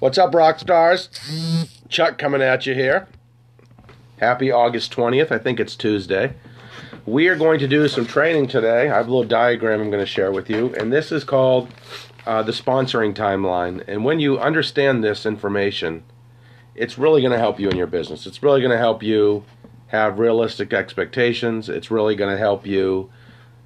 What's up, rock stars? Chuck coming at you here. Happy August 20th. I think it's Tuesday. We are going to do some training today. I have a little diagram I'm going to share with you, and this is called uh, the sponsoring timeline. And when you understand this information, it's really going to help you in your business. It's really going to help you have realistic expectations. It's really going to help you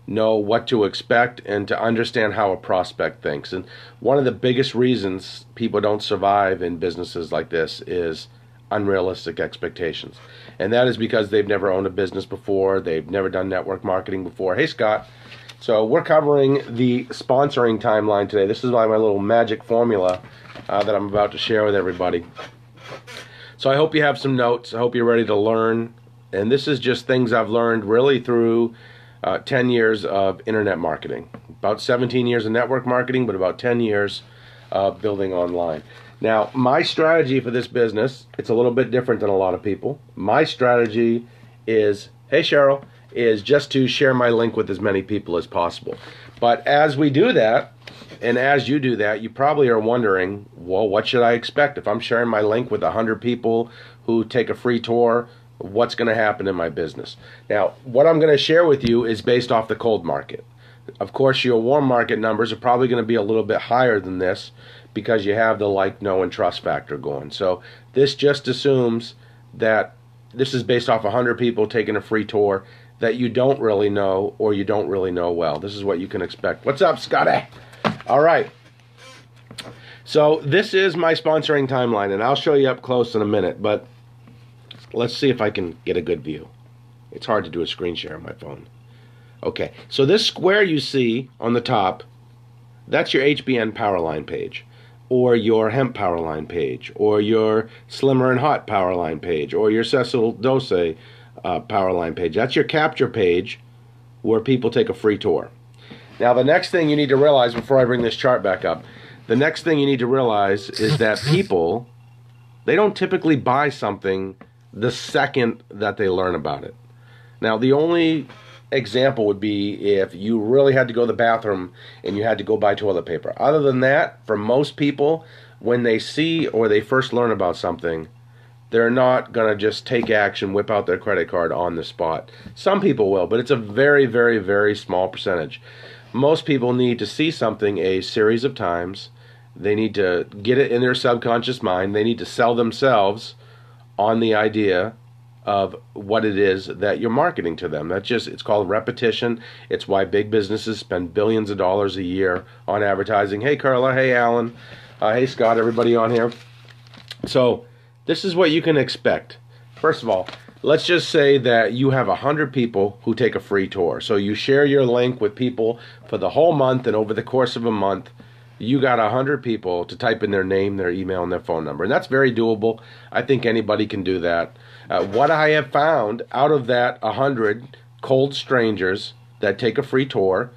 know what to expect and to understand how a prospect thinks. And one of the biggest reasons people don't survive in businesses like this is unrealistic expectations. And that is because they've never owned a business before, they've never done network marketing before. Hey, Scott. So, we're covering the sponsoring timeline today. This is my, my little magic formula uh, that I'm about to share with everybody. So, I hope you have some notes. I hope you're ready to learn. And this is just things I've learned really through uh, 10 years of internet marketing, about 17 years of network marketing, but about 10 years of building online. Now, my strategy for this business, it's a little bit different than a lot of people. My strategy is, hey Cheryl, is just to share my link with as many people as possible. But as we do that, and as you do that, you probably are wondering, well, what should I expect if I'm sharing my link with 100 people who take a free tour what's going to happen in my business. Now, what I'm going to share with you is based off the cold market. Of course, your warm market numbers are probably going to be a little bit higher than this because you have the like, know, and trust factor going. So this just assumes that this is based off 100 people taking a free tour that you don't really know or you don't really know well. This is what you can expect. What's up, Scotty? All right. So this is my sponsoring timeline, and I'll show you up close in a minute, but Let's see if I can get a good view. It's hard to do a screen share on my phone. Okay, so this square you see on the top, that's your HBN Powerline page, or your Hemp Powerline page, or your Slimmer and Hot Powerline page, or your Cecil Dose uh, Powerline page. That's your capture page where people take a free tour. Now, the next thing you need to realize before I bring this chart back up, the next thing you need to realize is that people, they don't typically buy something the second that they learn about it. Now, the only example would be if you really had to go to the bathroom and you had to go buy toilet paper. Other than that, for most people, when they see or they first learn about something, they're not going to just take action, whip out their credit card on the spot. Some people will, but it's a very, very, very small percentage. Most people need to see something a series of times. They need to get it in their subconscious mind. They need to sell themselves on the idea of what it is that you're marketing to them. That's just it's called repetition. It's why big businesses spend billions of dollars a year on advertising. Hey Carla, hey Alan, uh, hey Scott, everybody on here. So this is what you can expect. First of all, let's just say that you have a hundred people who take a free tour. So you share your link with people for the whole month, and over the course of a month, you got 100 people to type in their name, their email, and their phone number. And that's very doable. I think anybody can do that. Uh, what I have found out of that 100 cold strangers that take a free tour,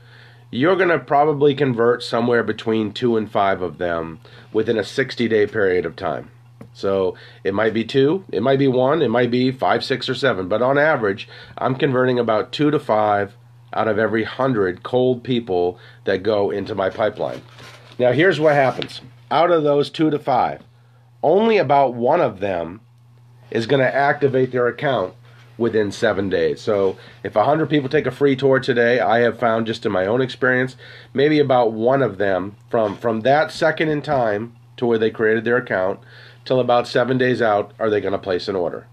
you're going to probably convert somewhere between two and five of them within a 60 day period of time. So it might be two, it might be one, it might be five, six, or seven. But on average, I'm converting about two to five out of every hundred cold people that go into my pipeline. Now, here's what happens out of those two to five, only about one of them is going to activate their account within seven days. So, if 100 people take a free tour today, I have found just in my own experience, maybe about one of them from, from that second in time to where they created their account till about seven days out are they going to place an order.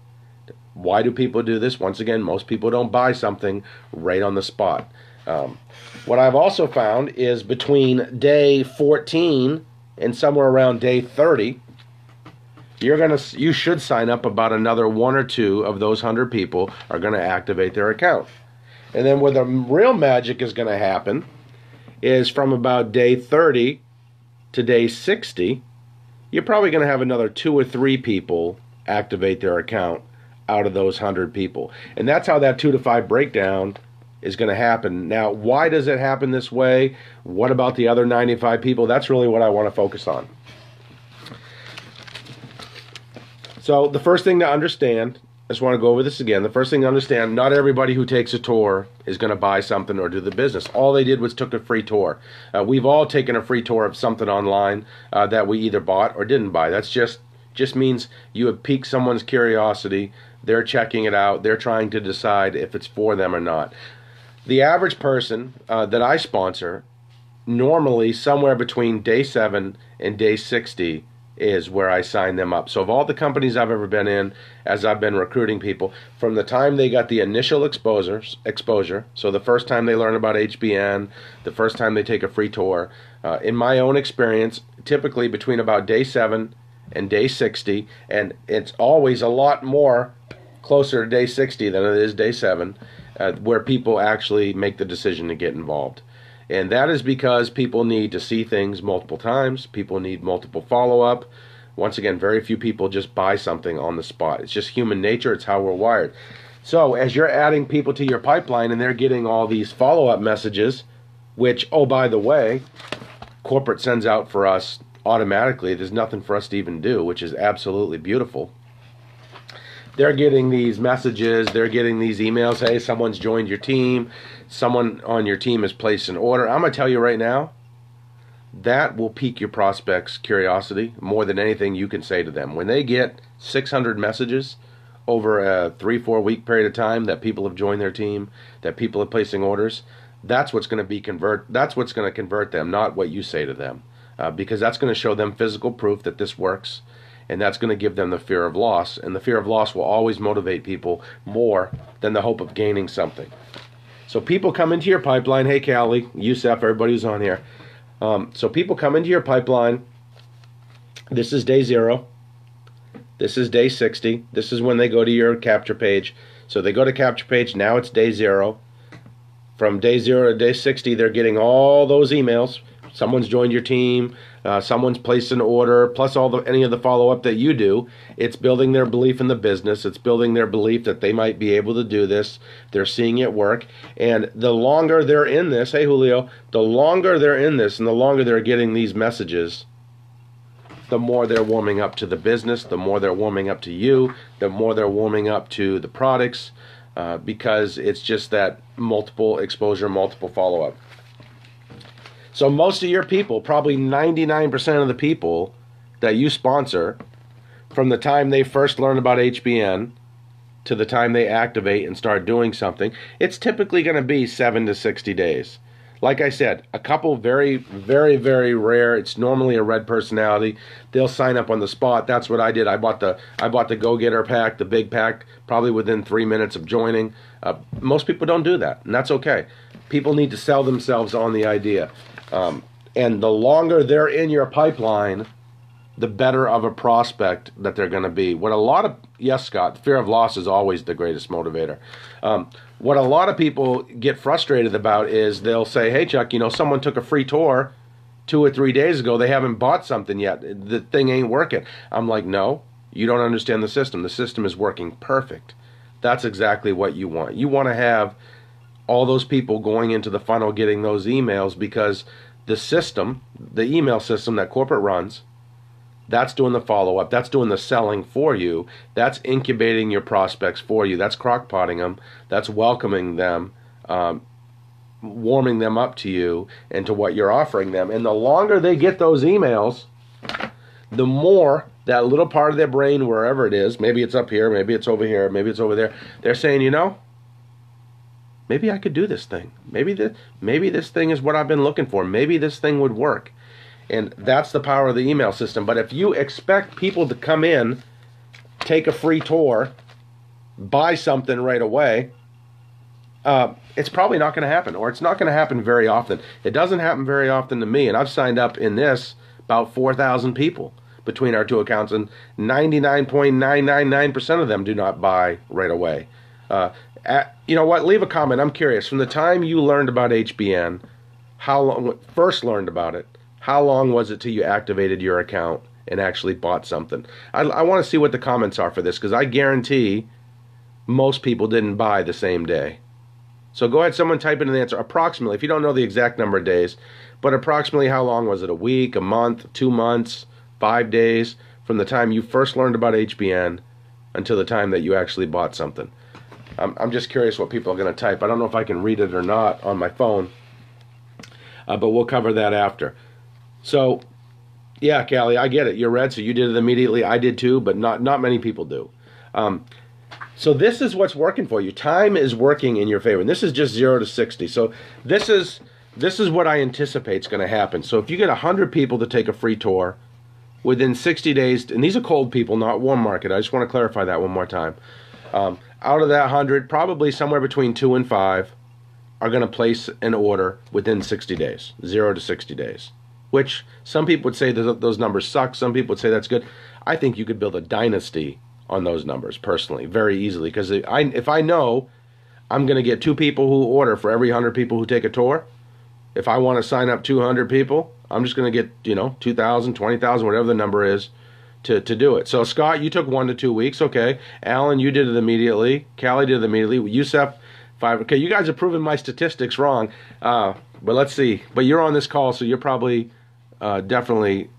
Why do people do this? Once again, most people don't buy something right on the spot. Um, what I've also found is between day 14 and somewhere around day 30, you're gonna you should sign up about another one or two of those hundred people are gonna activate their account. And then where the real magic is gonna happen is from about day 30 to day 60, you're probably gonna have another two or three people activate their account out of those hundred people. And that's how that two to five breakdown is going to happen. Now, why does it happen this way? What about the other 95 people? That's really what I want to focus on. So, the first thing to understand I just want to go over this again. The first thing to understand not everybody who takes a tour is going to buy something or do the business. All they did was took a free tour. Uh, we've all taken a free tour of something online uh, that we either bought or didn't buy. That's just just means you have piqued someone's curiosity. They're checking it out. They're trying to decide if it's for them or not. The average person uh, that I sponsor, normally somewhere between day seven and day 60, is where I sign them up. So, of all the companies I've ever been in, as I've been recruiting people, from the time they got the initial exposure, exposure, so the first time they learn about HBN, the first time they take a free tour, uh, in my own experience, typically between about day seven and day 60, and it's always a lot more closer to day 60 than it is day seven, uh, where people actually make the decision to get involved. And that is because people need to see things multiple times. People need multiple follow up. Once again, very few people just buy something on the spot. It's just human nature, it's how we're wired. So, as you're adding people to your pipeline and they're getting all these follow up messages, which, oh, by the way, corporate sends out for us automatically, there's nothing for us to even do, which is absolutely beautiful they're getting these messages, they're getting these emails. Hey, someone's joined your team, someone on your team has placed an order. I'm going to tell you right now, that will pique your prospects' curiosity more than anything you can say to them. When they get 600 messages over a three, four week period of time that people have joined their team, that people are placing orders, that's what's going to be convert. That's what's going to convert them, not what you say to them, uh, because that's going to show them physical proof that this works and that's going to give them the fear of loss. And the fear of loss will always motivate people more than the hope of gaining something. So people come into your pipeline. Hey, Callie, Yusef, everybody who's on here. Um, so people come into your pipeline. This is day zero. This is day 60. This is when they go to your capture page. So they go to capture page. Now it's day zero. From day zero to day 60, they're getting all those emails. Someone's joined your team uh, someone's placed an order, plus all the any of the follow up that you do. It's building their belief in the business. It's building their belief that they might be able to do this. They're seeing it work, and the longer they're in this, hey Julio, the longer they're in this, and the longer they're getting these messages, the more they're warming up to the business, the more they're warming up to you, the more they're warming up to the products, uh, because it's just that multiple exposure, multiple follow up. So most of your people, probably 99% of the people that you sponsor, from the time they first learn about HBN to the time they activate and start doing something, it's typically going to be 7 to 60 days. Like I said, a couple very, very, very rare. It's normally a red personality. They'll sign up on the spot. That's what I did. I bought the I bought the Go Getter pack, the big pack, probably within three minutes of joining. Uh, most people don't do that, and that's okay. People need to sell themselves on the idea. Um, and the longer they're in your pipeline, the better of a prospect that they're going to be. What a lot of yes, Scott, fear of loss is always the greatest motivator. Um, what a lot of people get frustrated about is they'll say, "Hey, Chuck, you know, someone took a free tour two or three days ago. They haven't bought something yet. The thing ain't working." I'm like, "No, you don't understand the system. The system is working perfect. That's exactly what you want. You want to have." all those people going into the funnel getting those emails because the system, the email system that corporate runs, that's doing the follow up. That's doing the selling for you. That's incubating your prospects for you. That's crockpotting them. That's welcoming them, um, warming them up to you and to what you're offering them. And the longer they get those emails, the more that little part of their brain, wherever it is, maybe it's up here, maybe it's over here, maybe it's over there, they're saying, you know, maybe I could do this thing. Maybe the maybe this thing is what I've been looking for. Maybe this thing would work. And that's the power of the email system. But if you expect people to come in, take a free tour, buy something right away, uh, it's probably not going to happen, or it's not going to happen very often. It doesn't happen very often to me, and I've signed up in this about 4,000 people between our two accounts, and 99.999% of them do not buy right away. Uh, at, you know what? Leave a comment. I'm curious. From the time you learned about HBN, how long first learned about it? How long was it till you activated your account and actually bought something? I, I want to see what the comments are for this because I guarantee most people didn't buy the same day. So go ahead, someone type in an answer. Approximately, if you don't know the exact number of days, but approximately how long was it? A week, a month, two months, five days from the time you first learned about HBN until the time that you actually bought something. I'm, I'm just curious what people are going to type. I don't know if I can read it or not on my phone, uh, but we'll cover that after. So, yeah, Callie, I get it. You're red, so you did it immediately. I did too, but not not many people do. Um, so this is what's working for you. Time is working in your favor, and this is just zero to sixty. So this is this is what I anticipate is going to happen. So if you get hundred people to take a free tour within sixty days, and these are cold people, not warm market. I just want to clarify that one more time. Um, out of that hundred, probably somewhere between two and five are going to place an order within sixty days, zero to sixty days which some people would say that those numbers suck. Some people would say that's good. I think you could build a dynasty on those numbers personally, very easily. Because if I, if I know I'm going to get two people who order for every 100 people who take a tour, if I want to sign up 200 people, I'm just going to get, you know, 2,000, 20,000, whatever the number is to, to do it. So, Scott, you took one to two weeks. Okay. Alan, you did it immediately. Callie did it immediately. Yusef, five. Okay. You guys have proven my statistics wrong. Uh, but let's see. But you're on this call, so you're probably uh, definitely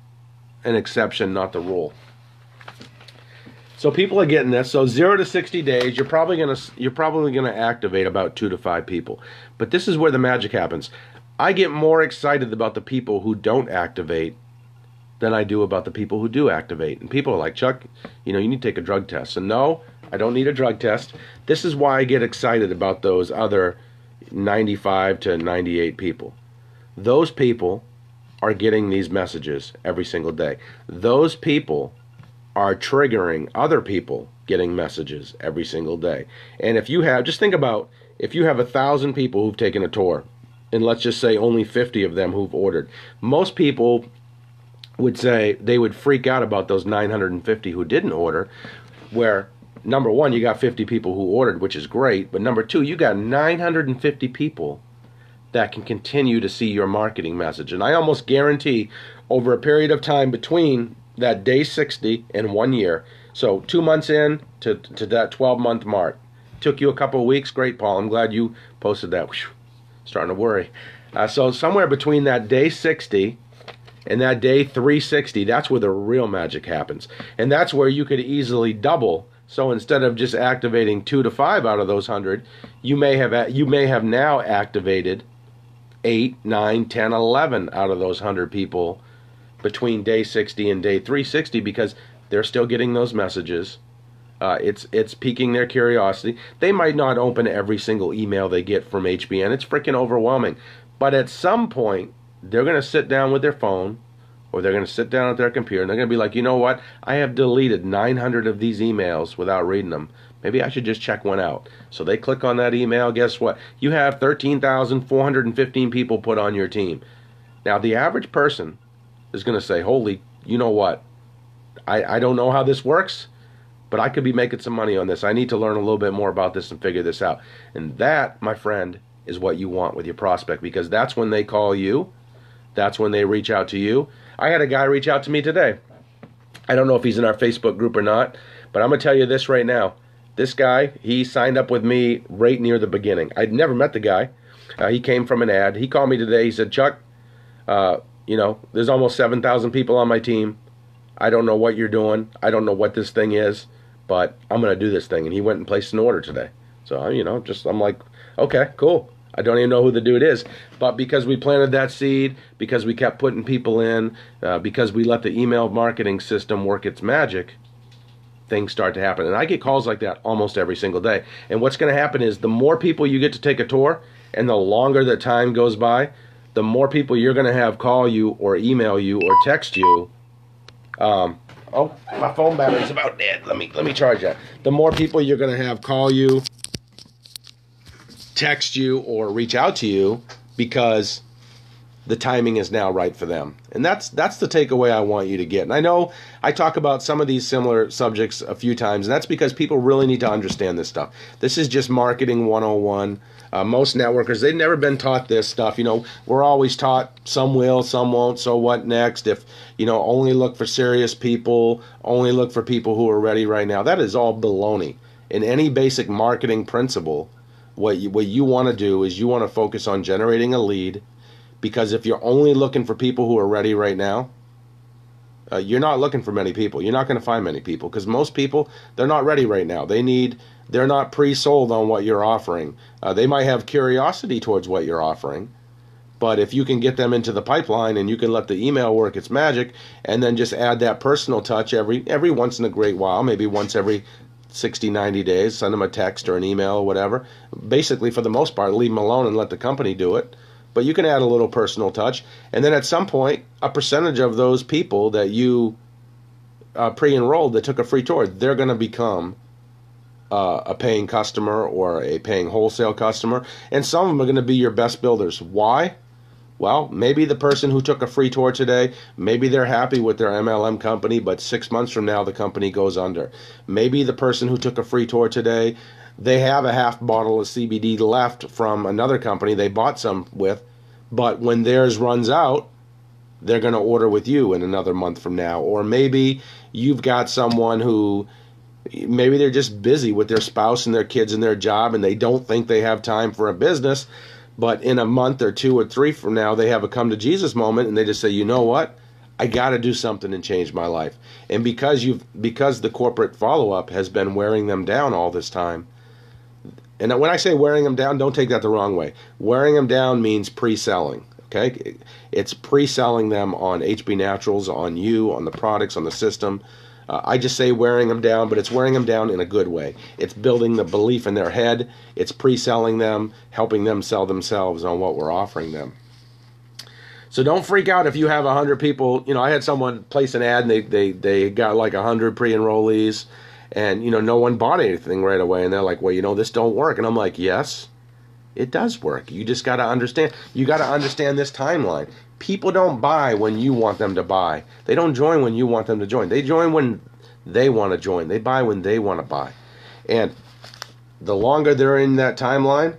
an exception, not the rule. So people are getting this. So zero to sixty days, you're probably gonna you're probably gonna activate about two to five people. But this is where the magic happens. I get more excited about the people who don't activate than I do about the people who do activate. And people are like, Chuck, you know, you need to take a drug test. And no, I don't need a drug test. This is why I get excited about those other 95 to 98 people. Those people are getting these messages every single day. Those people are triggering other people getting messages every single day. And if you have, just think about if you have a thousand people who've taken a tour, and let's just say only 50 of them who've ordered, most people would say they would freak out about those 950 who didn't order, where number one, you got 50 people who ordered, which is great, but number two, you got 950 people that can continue to see your marketing message. And I almost guarantee over a period of time between that day 60 and one year, so two months in to, to that 12 month mark, took you a couple of weeks. Great, Paul. I'm glad you posted that. Whew, starting to worry. Uh, so somewhere between that day 60 and that day 360, that's where the real magic happens. And that's where you could easily double. So instead of just activating two to five out of those hundred, you may have you may have now activated 8, 9, 10, 11 out of those 100 people between day 60 and day 360 because they're still getting those messages. Uh, it's it's piquing their curiosity. They might not open every single email they get from HBN. It's freaking overwhelming. But at some point, they're going to sit down with their phone or they're going to sit down at their computer and they're going to be like, you know what? I have deleted 900 of these emails without reading them. Maybe I should just check one out. So they click on that email. Guess what? You have 13,415 people put on your team. Now, the average person is going to say, Holy, you know what? I, I don't know how this works, but I could be making some money on this. I need to learn a little bit more about this and figure this out. And that, my friend, is what you want with your prospect because that's when they call you. That's when they reach out to you. I had a guy reach out to me today. I don't know if he's in our Facebook group or not, but I'm going to tell you this right now. This guy, he signed up with me right near the beginning. I'd never met the guy. Uh, he came from an ad. He called me today. He said, Chuck, uh, you know, there's almost 7,000 people on my team. I don't know what you're doing. I don't know what this thing is, but I'm going to do this thing. And he went and placed an order today. So, you know, just, I'm like, okay, cool. I don't even know who the dude is. But because we planted that seed, because we kept putting people in, uh, because we let the email marketing system work its magic, things start to happen. And I get calls like that almost every single day. And what's going to happen is the more people you get to take a tour and the longer the time goes by, the more people you're going to have call you or email you or text you. Um, oh, my phone battery's about dead. Let me let me charge that. The more people you're going to have call you, text you or reach out to you because the timing is now right for them. And that's that's the takeaway I want you to get. And I know I talk about some of these similar subjects a few times, and that's because people really need to understand this stuff. This is just marketing 101. Uh, most networkers, they've never been taught this stuff. You know, we're always taught some will, some won't. So what next? If, you know, only look for serious people, only look for people who are ready right now. That is all baloney. In any basic marketing principle, what you, what you want to do is you want to focus on generating a lead because if you're only looking for people who are ready right now, uh, you're not looking for many people. You're not going to find many people because most people they're not ready right now. They need they're not pre-sold on what you're offering. Uh, they might have curiosity towards what you're offering, but if you can get them into the pipeline and you can let the email work its magic, and then just add that personal touch every every once in a great while, maybe once every 60, 90 days, send them a text or an email or whatever. Basically, for the most part, leave them alone and let the company do it. But you can add a little personal touch, and then at some point, a percentage of those people that you uh, pre-enrolled that took a free tour, they're going to become uh, a paying customer or a paying wholesale customer, and some of them are going to be your best builders. Why? Well, maybe the person who took a free tour today, maybe they're happy with their MLM company, but six months from now the company goes under. Maybe the person who took a free tour today, they have a half bottle of CBD left from another company they bought some with, but when theirs runs out, they're going to order with you in another month from now. Or maybe you've got someone who maybe they're just busy with their spouse and their kids and their job and they don't think they have time for a business but in a month or two or three from now they have a come to jesus moment and they just say you know what? I got to do something and change my life. And because you've because the corporate follow-up has been wearing them down all this time and when i say wearing them down don't take that the wrong way. Wearing them down means pre-selling okay? It's pre-selling them on hb naturals on you on the products on the system uh, I just say wearing them down, but it's wearing them down in a good way. It's building the belief in their head, it's pre selling them, helping them sell themselves on what we're offering them. So don't freak out if you have 100 people. You know, I had someone place an ad and they, they, they got like 100 pre enrollees and, you know, no one bought anything right away. And they're like, well, you know, this don't work. And I'm like, yes, it does work. You just got to understand. You got to understand this timeline people don't buy when you want them to buy. They don't join when you want them to join. They join when they want to join. They buy when they want to buy. And the longer they're in that timeline,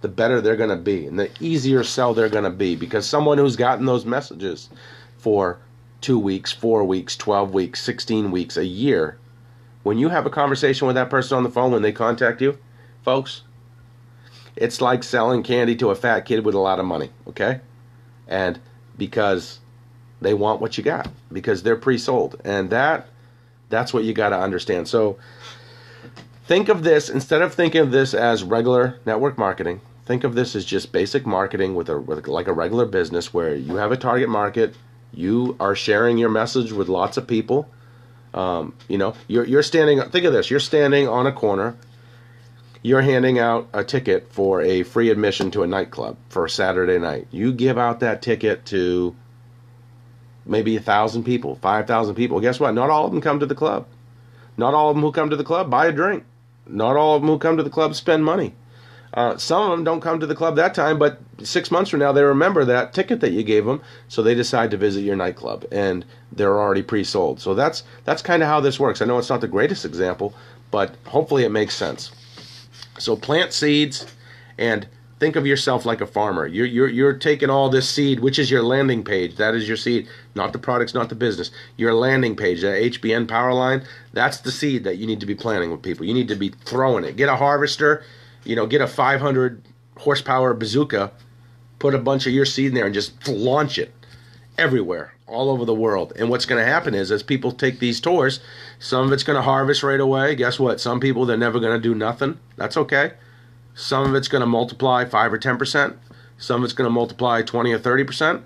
the better they're going to be and the easier sell they're going to be because someone who's gotten those messages for 2 weeks, 4 weeks, 12 weeks, 16 weeks, a year, when you have a conversation with that person on the phone when they contact you, folks, it's like selling candy to a fat kid with a lot of money, okay? And because they want what you got because they're pre-sold. And that that's what you got to understand. So think of this instead of thinking of this as regular network marketing think of this as just basic marketing with a with like a regular business where you have a target market you are sharing your message with lots of people. Um, you know you're, you're standing think of this you're standing on a corner you're handing out a ticket for a free admission to a nightclub for Saturday night. You give out that ticket to maybe a thousand people, five thousand people. Guess what? Not all of them come to the club. Not all of them who come to the club buy a drink. Not all of them who come to the club spend money. Uh, some of them don't come to the club that time, but six months from now they remember that ticket that you gave them, so they decide to visit your nightclub, and they're already pre-sold. So that's that's kind of how this works. I know it's not the greatest example, but hopefully it makes sense. So plant seeds and think of yourself like a farmer. You're, you're, you're taking all this seed, which is your landing page. That is your seed, not the products, not the business. Your landing page, that HBN power line, that's the seed that you need to be planting with people. You need to be throwing it. Get a harvester, you know, get a 500 horsepower bazooka, put a bunch of your seed in there and just launch it everywhere, all over the world. And what's going to happen is, as people take these tours, some of it's going to harvest right away. Guess what? Some people, they're never going to do nothing. That's okay. Some of it's going to multiply 5 or 10%. Some of it's going to multiply 20 or 30%.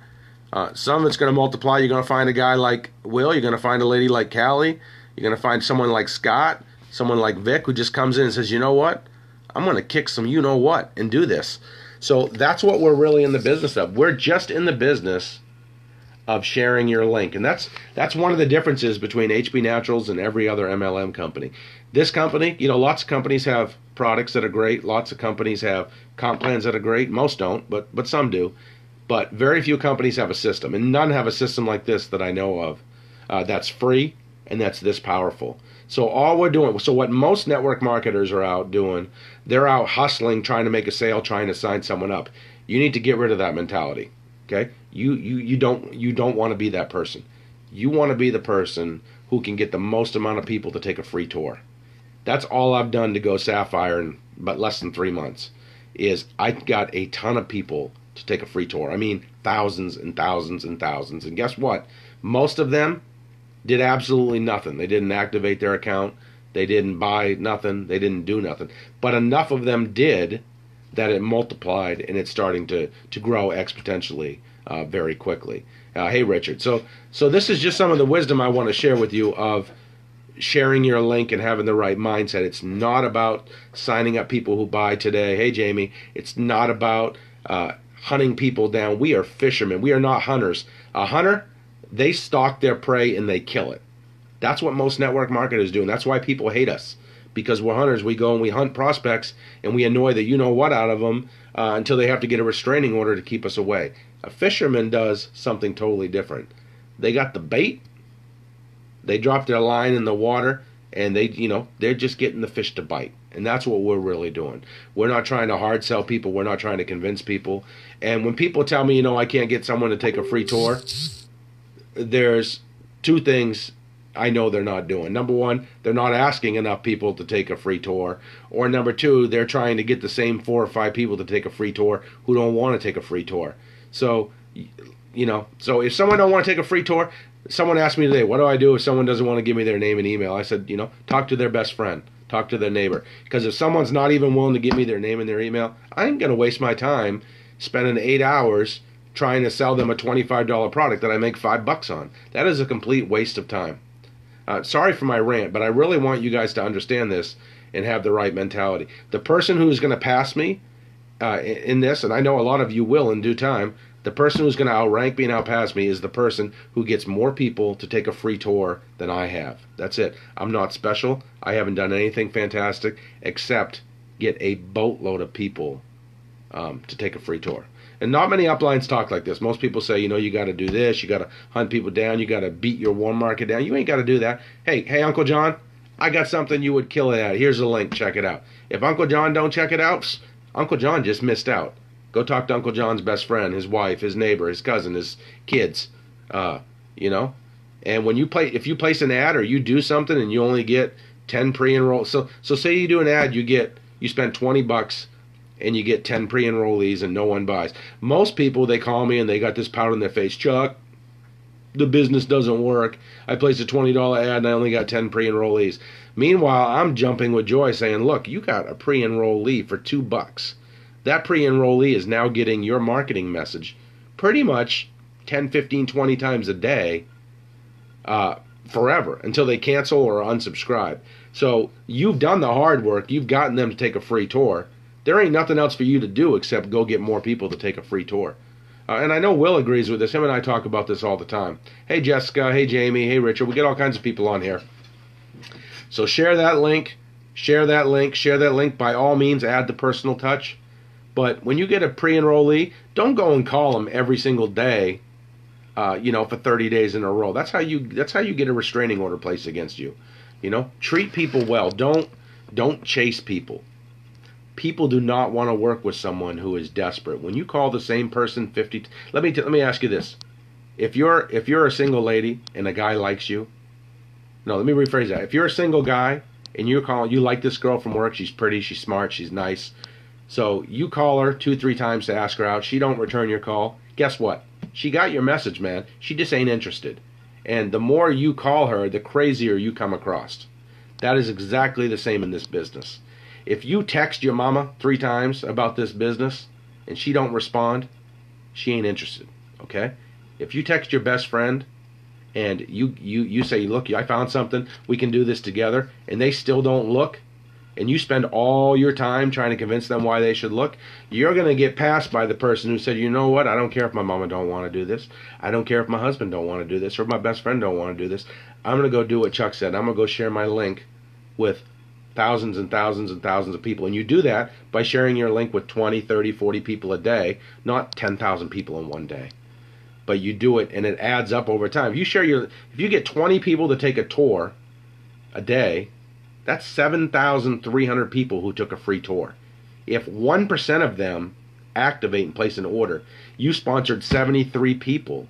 Uh, some of it's going to multiply. You're going to find a guy like Will. You're going to find a lady like Callie. You're going to find someone like Scott, someone like Vic, who just comes in and says, you know what? I'm going to kick some you know what and do this. So that's what we're really in the business of. We're just in the business of sharing your link. And that's that's one of the differences between HB Naturals and every other MLM company. This company, you know, lots of companies have products that are great. Lots of companies have comp plans that are great. Most don't, but but some do. But very few companies have a system, and none have a system like this that I know of. Uh, that's free and that's this powerful. So all we're doing, so what most network marketers are out doing, they're out hustling, trying to make a sale, trying to sign someone up. You need to get rid of that mentality. Okay? You you you don't you don't want to be that person. You want to be the person who can get the most amount of people to take a free tour. That's all I've done to go Sapphire in but less than 3 months. Is I got a ton of people to take a free tour. I mean, thousands and thousands and thousands. And guess what? Most of them did absolutely nothing. They didn't activate their account. They didn't buy nothing. They didn't do nothing. But enough of them did that it multiplied and it's starting to, to grow exponentially uh, very quickly. Uh, hey, Richard. So, so this is just some of the wisdom I want to share with you of sharing your link and having the right mindset. It's not about signing up people who buy today. Hey, Jamie. It's not about uh, hunting people down. We are fishermen. We are not hunters. A hunter, they stalk their prey and they kill it. That's what most network marketers do, and that's why people hate us. Because we're hunters, we go and we hunt prospects and we annoy the you know what out of them uh, until they have to get a restraining order to keep us away. A fisherman does something totally different. They got the bait, they drop their line in the water, and they, you know, they're just getting the fish to bite. And that's what we're really doing. We're not trying to hard sell people. We're not trying to convince people. And when people tell me, you know, I can't get someone to take a free tour, there's two things I know they're not doing. Number one, they're not asking enough people to take a free tour. Or number two, they're trying to get the same four or five people to take a free tour who don't want to take a free tour. So, you know, so if someone don't want to take a free tour, someone asked me today, what do I do if someone doesn't want to give me their name and email? I said, you know, talk to their best friend, talk to their neighbor. Because if someone's not even willing to give me their name and their email, I ain't going to waste my time spending eight hours trying to sell them a $25 product that I make five bucks on. That is a complete waste of time. Uh, sorry for my rant, but I really want you guys to understand this and have the right mentality. The person who's going to pass me uh, in this, and I know a lot of you will in due time, the person who's going to outrank me and outpass me is the person who gets more people to take a free tour than I have. That's it. I'm not special. I haven't done anything fantastic except get a boatload of people um, to take a free tour. And not many uplines talk like this. Most people say, you know, you got to do this, you got to hunt people down, you got to beat your warm market down. You ain't got to do that. Hey, hey, Uncle John, I got something you would kill it at. Here's a link. Check it out. If Uncle John don't check it out, Uncle John just missed out. Go talk to Uncle John's best friend, his wife, his neighbor, his cousin, his kids. Uh, you know, and when you play, if you place an ad or you do something and you only get ten pre-enroll, so so say you do an ad, you get you spend twenty bucks and you get 10 pre-enrollees and no one buys. Most people they call me and they got this pout on their face, Chuck, the business doesn't work. I placed a $20 ad and I only got 10 pre-enrollees. Meanwhile, I'm jumping with joy saying, "Look, you got a pre-enrollee for 2 bucks." That pre-enrollee is now getting your marketing message pretty much 10, 15, 20 times a day uh, forever until they cancel or unsubscribe. So you've done the hard work. You've gotten them to take a free tour there ain't nothing else for you to do except go get more people to take a free tour. Uh, and I know Will agrees with this. Him and I talk about this all the time. Hey, Jessica. Hey, Jamie. Hey, Richard. We get all kinds of people on here. So share that link. Share that link. Share that link. By all means, add the personal touch. But when you get a pre-enrollee, don't go and call them every single day. Uh, you know, for 30 days in a row. That's how you. That's how you get a restraining order placed against you. You know, treat people well. Don't don't chase people people do not want to work with someone who is desperate. When you call the same person 50 Let me t- let me ask you this. If you're if you're a single lady and a guy likes you, no, let me rephrase that. If you're a single guy and you call you like this girl from work, she's pretty, she's smart, she's nice. So you call her 2-3 times to ask her out, she don't return your call. Guess what? She got your message, man. She just ain't interested. And the more you call her, the crazier you come across. That is exactly the same in this business. If you text your mama three times about this business and she don't respond, she ain't interested. Okay? If you text your best friend and you you you say, "Look, I found something. We can do this together," and they still don't look, and you spend all your time trying to convince them why they should look, you're going to get passed by the person who said, "You know what? I don't care if my mama don't want to do this. I don't care if my husband don't want to do this or my best friend don't want to do this. I'm going to go do what Chuck said. I'm going to go share my link with thousands and thousands and thousands of people. And you do that by sharing your link with 20, 30, 40 people a day, not 10,000 people in one day. But you do it and it adds up over time. If you share your if you get 20 people to take a tour a day, that's 7,300 people who took a free tour. If 1% of them activate and place an order, you sponsored 73 people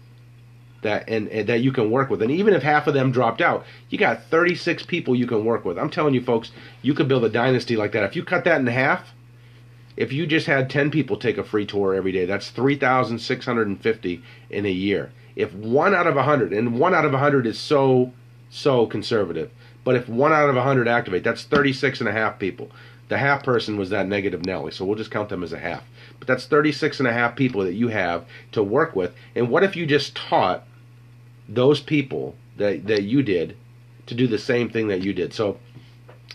that and, and, that you can work with. And even if half of them dropped out, you got 36 people you can work with. I'm telling you folks, you could build a dynasty like that. If you cut that in half, if you just had 10 people take a free tour every day, that's 3,650 in a year. If one out of a hundred, and one out of a hundred is so so conservative, but if one out of a hundred activate, that's 36 and a half people. The half person was that negative Nelly, so we'll just count them as a half. But that's 36 and a half people that you have to work with. And what if you just taught those people that, that you did to do the same thing that you did? So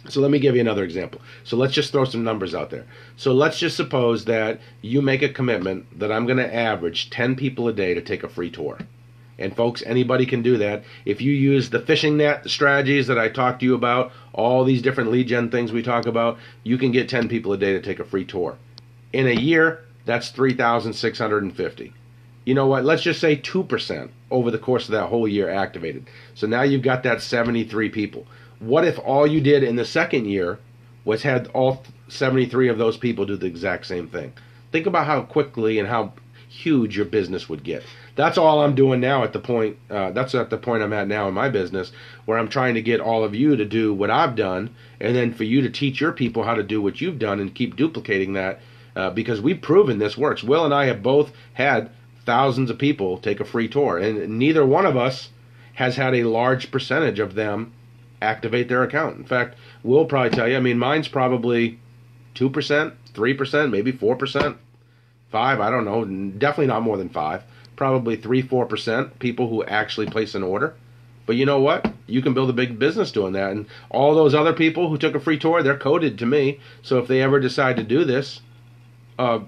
so let me give you another example. So let's just throw some numbers out there. So let's just suppose that you make a commitment that I'm going to average 10 people a day to take a free tour. And folks, anybody can do that. If you use the fishing net strategies that I talked to you about, all these different lead gen things we talk about, you can get 10 people a day to take a free tour. In a year, that's 3,650. You know what? Let's just say 2% over the course of that whole year activated. So now you've got that 73 people. What if all you did in the second year was had all 73 of those people do the exact same thing? Think about how quickly and how huge your business would get. That's all I'm doing now at the point. Uh, that's at the point I'm at now in my business, where I'm trying to get all of you to do what I've done, and then for you to teach your people how to do what you've done and keep duplicating that. Uh, because we've proven this works. Will and I have both had thousands of people take a free tour, and neither one of us has had a large percentage of them activate their account. In fact, we'll probably tell you. I mean, mine's probably two percent, three percent, maybe four percent five, I don't know, definitely not more than five, probably three, four percent people who actually place an order. But you know what? You can build a big business doing that. And all those other people who took a free tour, they're coded to me. So if they ever decide to do this, uh,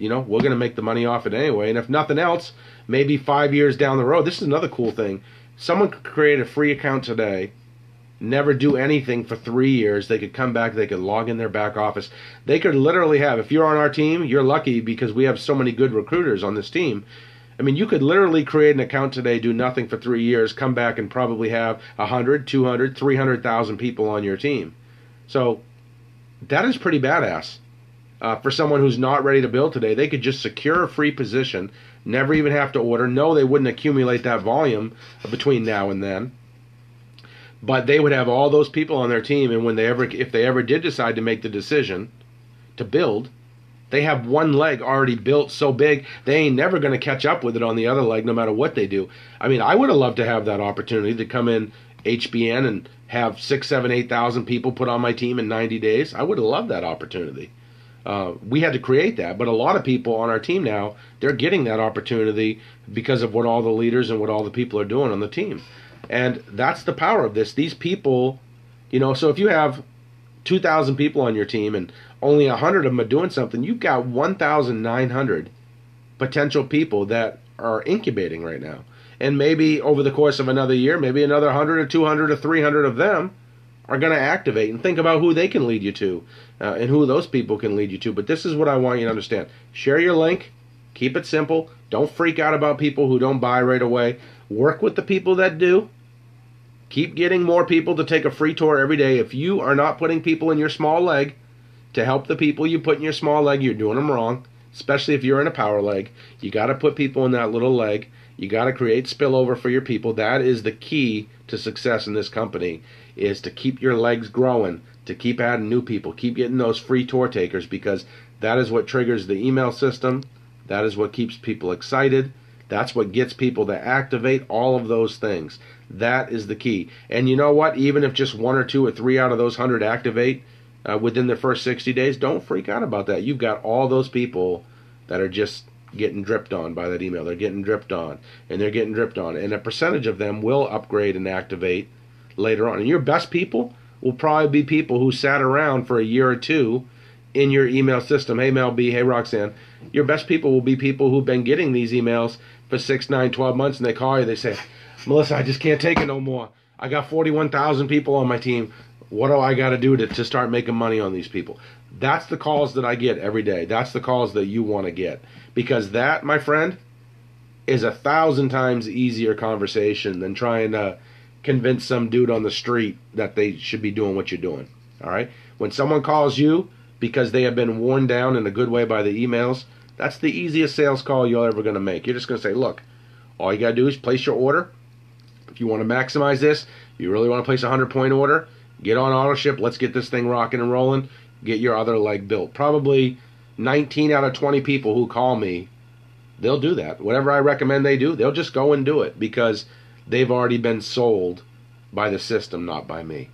you know, we're going to make the money off it anyway. And if nothing else, maybe five years down the road, this is another cool thing. Someone could create a free account today never do anything for three years. They could come back, they could log in their back office. They could literally have, if you're on our team, you're lucky because we have so many good recruiters on this team. I mean, you could literally create an account today, do nothing for three years, come back and probably have 100, 200, 300,000 people on your team. So that is pretty badass. Uh, for someone who's not ready to build today, they could just secure a free position, never even have to order. No, they wouldn't accumulate that volume between now and then. But they would have all those people on their team and when they ever if they ever did decide to make the decision to build they have one leg already built so big they ain't never going to catch up with it on the other leg no matter what they do. I mean i would have loved to have that opportunity to come in hbn and have six seven eight thousand people put on my team in 90 days. I would have loved that opportunity uh, we had to create that but a lot of people on our team now they're getting that opportunity because of what all the leaders and what all the people are doing on the team and that's the power of this. These people, you know, so if you have 2,000 people on your team and only 100 of them are doing something, you've got 1,900 potential people that are incubating right now. And maybe over the course of another year, maybe another 100 or 200 or 300 of them are going to activate and think about who they can lead you to uh, and who those people can lead you to. But this is what I want you to understand share your link, keep it simple, don't freak out about people who don't buy right away. Work with the people that do Keep getting more people to take a free tour every day. If you are not putting people in your small leg to help the people you put in your small leg, you're doing them wrong, especially if you're in a power leg. You got to put people in that little leg. You got to create spillover for your people. That is the key to success in this company is to keep your legs growing, to keep adding new people, keep getting those free tour takers because that is what triggers the email system. That is what keeps people excited. That's what gets people to activate all of those things. That is the key. And you know what? Even if just one or two or three out of those 100 activate uh, within the first 60 days, don't freak out about that. You've got all those people that are just getting dripped on by that email. They're getting dripped on, and they're getting dripped on. And a percentage of them will upgrade and activate later on. And your best people will probably be people who sat around for a year or two in your email system. Hey, Mel B. Hey, Roxanne. Your best people will be people who've been getting these emails for six, nine, twelve months, and they call you. They say, Melissa, I just can't take it no more. I got 41,000 people on my team. What do I got to do to start making money on these people? That's the calls that I get every day. That's the calls that you want to get. Because that, my friend, is a thousand times easier conversation than trying to convince some dude on the street that they should be doing what you're doing. All right? When someone calls you because they have been worn down in a good way by the emails, that's the easiest sales call you're ever going to make. You're just going to say, look, all you got to do is place your order if you want to maximize this, you really want to place a 100 point order, get on auto ship. Let's get this thing rocking and rolling. Get your other leg built. Probably 19 out of 20 people who call me they'll do that. Whatever I recommend they do, they'll just go and do it because they've already been sold by the system, not by me.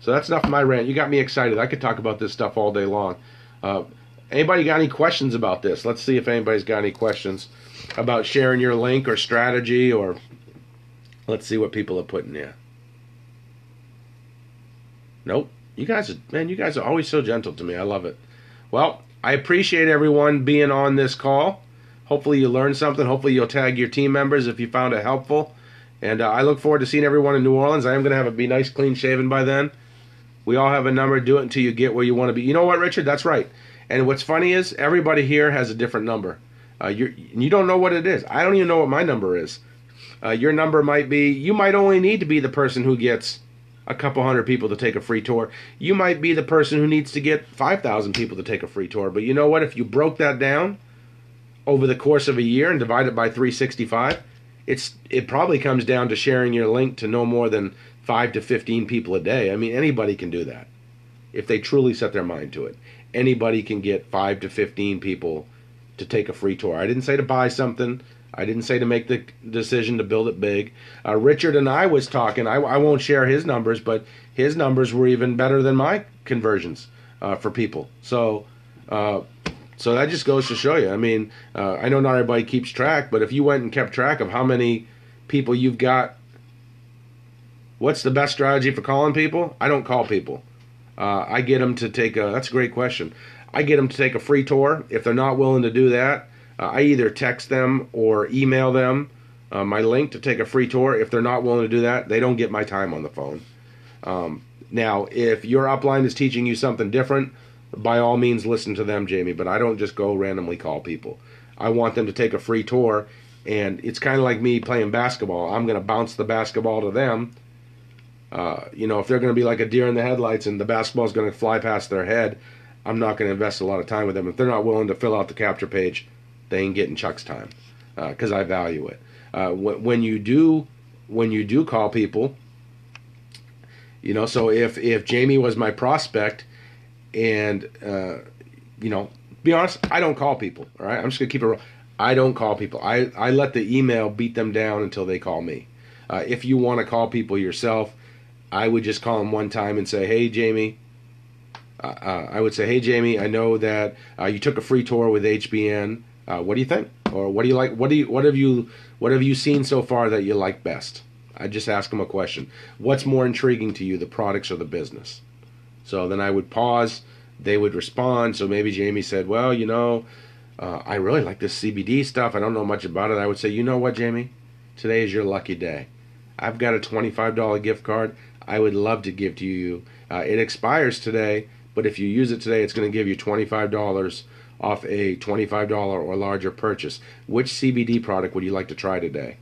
So that's enough of my rant. You got me excited. I could talk about this stuff all day long. Uh, anybody got any questions about this? Let's see if anybody's got any questions about sharing your link or strategy or let's see what people are putting there. Nope. You guys, man, you guys are always so gentle to me. I love it. Well, I appreciate everyone being on this call. Hopefully, you learned something. Hopefully, you'll tag your team members if you found it helpful. And uh, I look forward to seeing everyone in New Orleans. I am going to have a be nice, clean shaven by then. We all have a number. Do it until you get where you want to be. You know what, Richard? That's right. And what's funny is everybody here has a different number. Uh, you you don't know what it is. I don't even know what my number is. Uh, your number might be. You might only need to be the person who gets a couple hundred people to take a free tour. You might be the person who needs to get 5,000 people to take a free tour. But you know what? If you broke that down over the course of a year and divide it by 365, it's it probably comes down to sharing your link to no more than 5 to 15 people a day. I mean, anybody can do that if they truly set their mind to it. Anybody can get 5 to 15 people to take a free tour. I didn't say to buy something. I didn't say to make the decision to build it big. Uh, Richard and I was talking. I, I, won't share his numbers, but his numbers were even better than my conversions uh, for people. So, uh, so that just goes to show you. I mean, uh, I know not everybody keeps track, but if you went and kept track of how many people you've got, what's the best strategy for calling people? I don't call people. Uh, I get them to take a. That's a great question. I get them to take a free tour. If they're not willing to do that, uh, I either text them or email them uh, my link to take a free tour. If they're not willing to do that, they don't get my time on the phone. Um, now, if your upline is teaching you something different, by all means listen to them, Jamie. But I don't just go randomly call people. I want them to take a free tour, and it's kind of like me playing basketball. I'm going to bounce the basketball to them. Uh, you know, if they're going to be like a deer in the headlights and the basketball is going to fly past their head, I'm not going to invest a lot of time with them. If they're not willing to fill out the capture page, they ain't getting Chuck's time because uh, I value it. Uh, when you do, when you do call people, you know, so if if Jamie was my prospect, and uh, you know, be honest, I don't call people. All right, I'm just gonna keep it. Real. I don't call people. I I let the email beat them down until they call me. Uh, if you want to call people yourself, I would just call them one time and say, "Hey, Jamie." Uh, uh I would say, "Hey, Jamie, I know that uh, you took a free tour with HBN. Uh, what do you think? Or what do you like? What do you what have you what have you seen so far that you like best? I just ask them a question. What's more intriguing to you, the products or the business? So then I would pause. They would respond. So maybe Jamie said, "Well, you know, uh, I really like this CBD stuff. I don't know much about it." I would say, "You know what, Jamie? Today is your lucky day. I've got a twenty-five dollar gift card. I would love to give to you. Uh, it expires today, but if you use it today, it's going to give you twenty-five dollars." off a $25 or larger purchase. Which CBD product would you like to try today?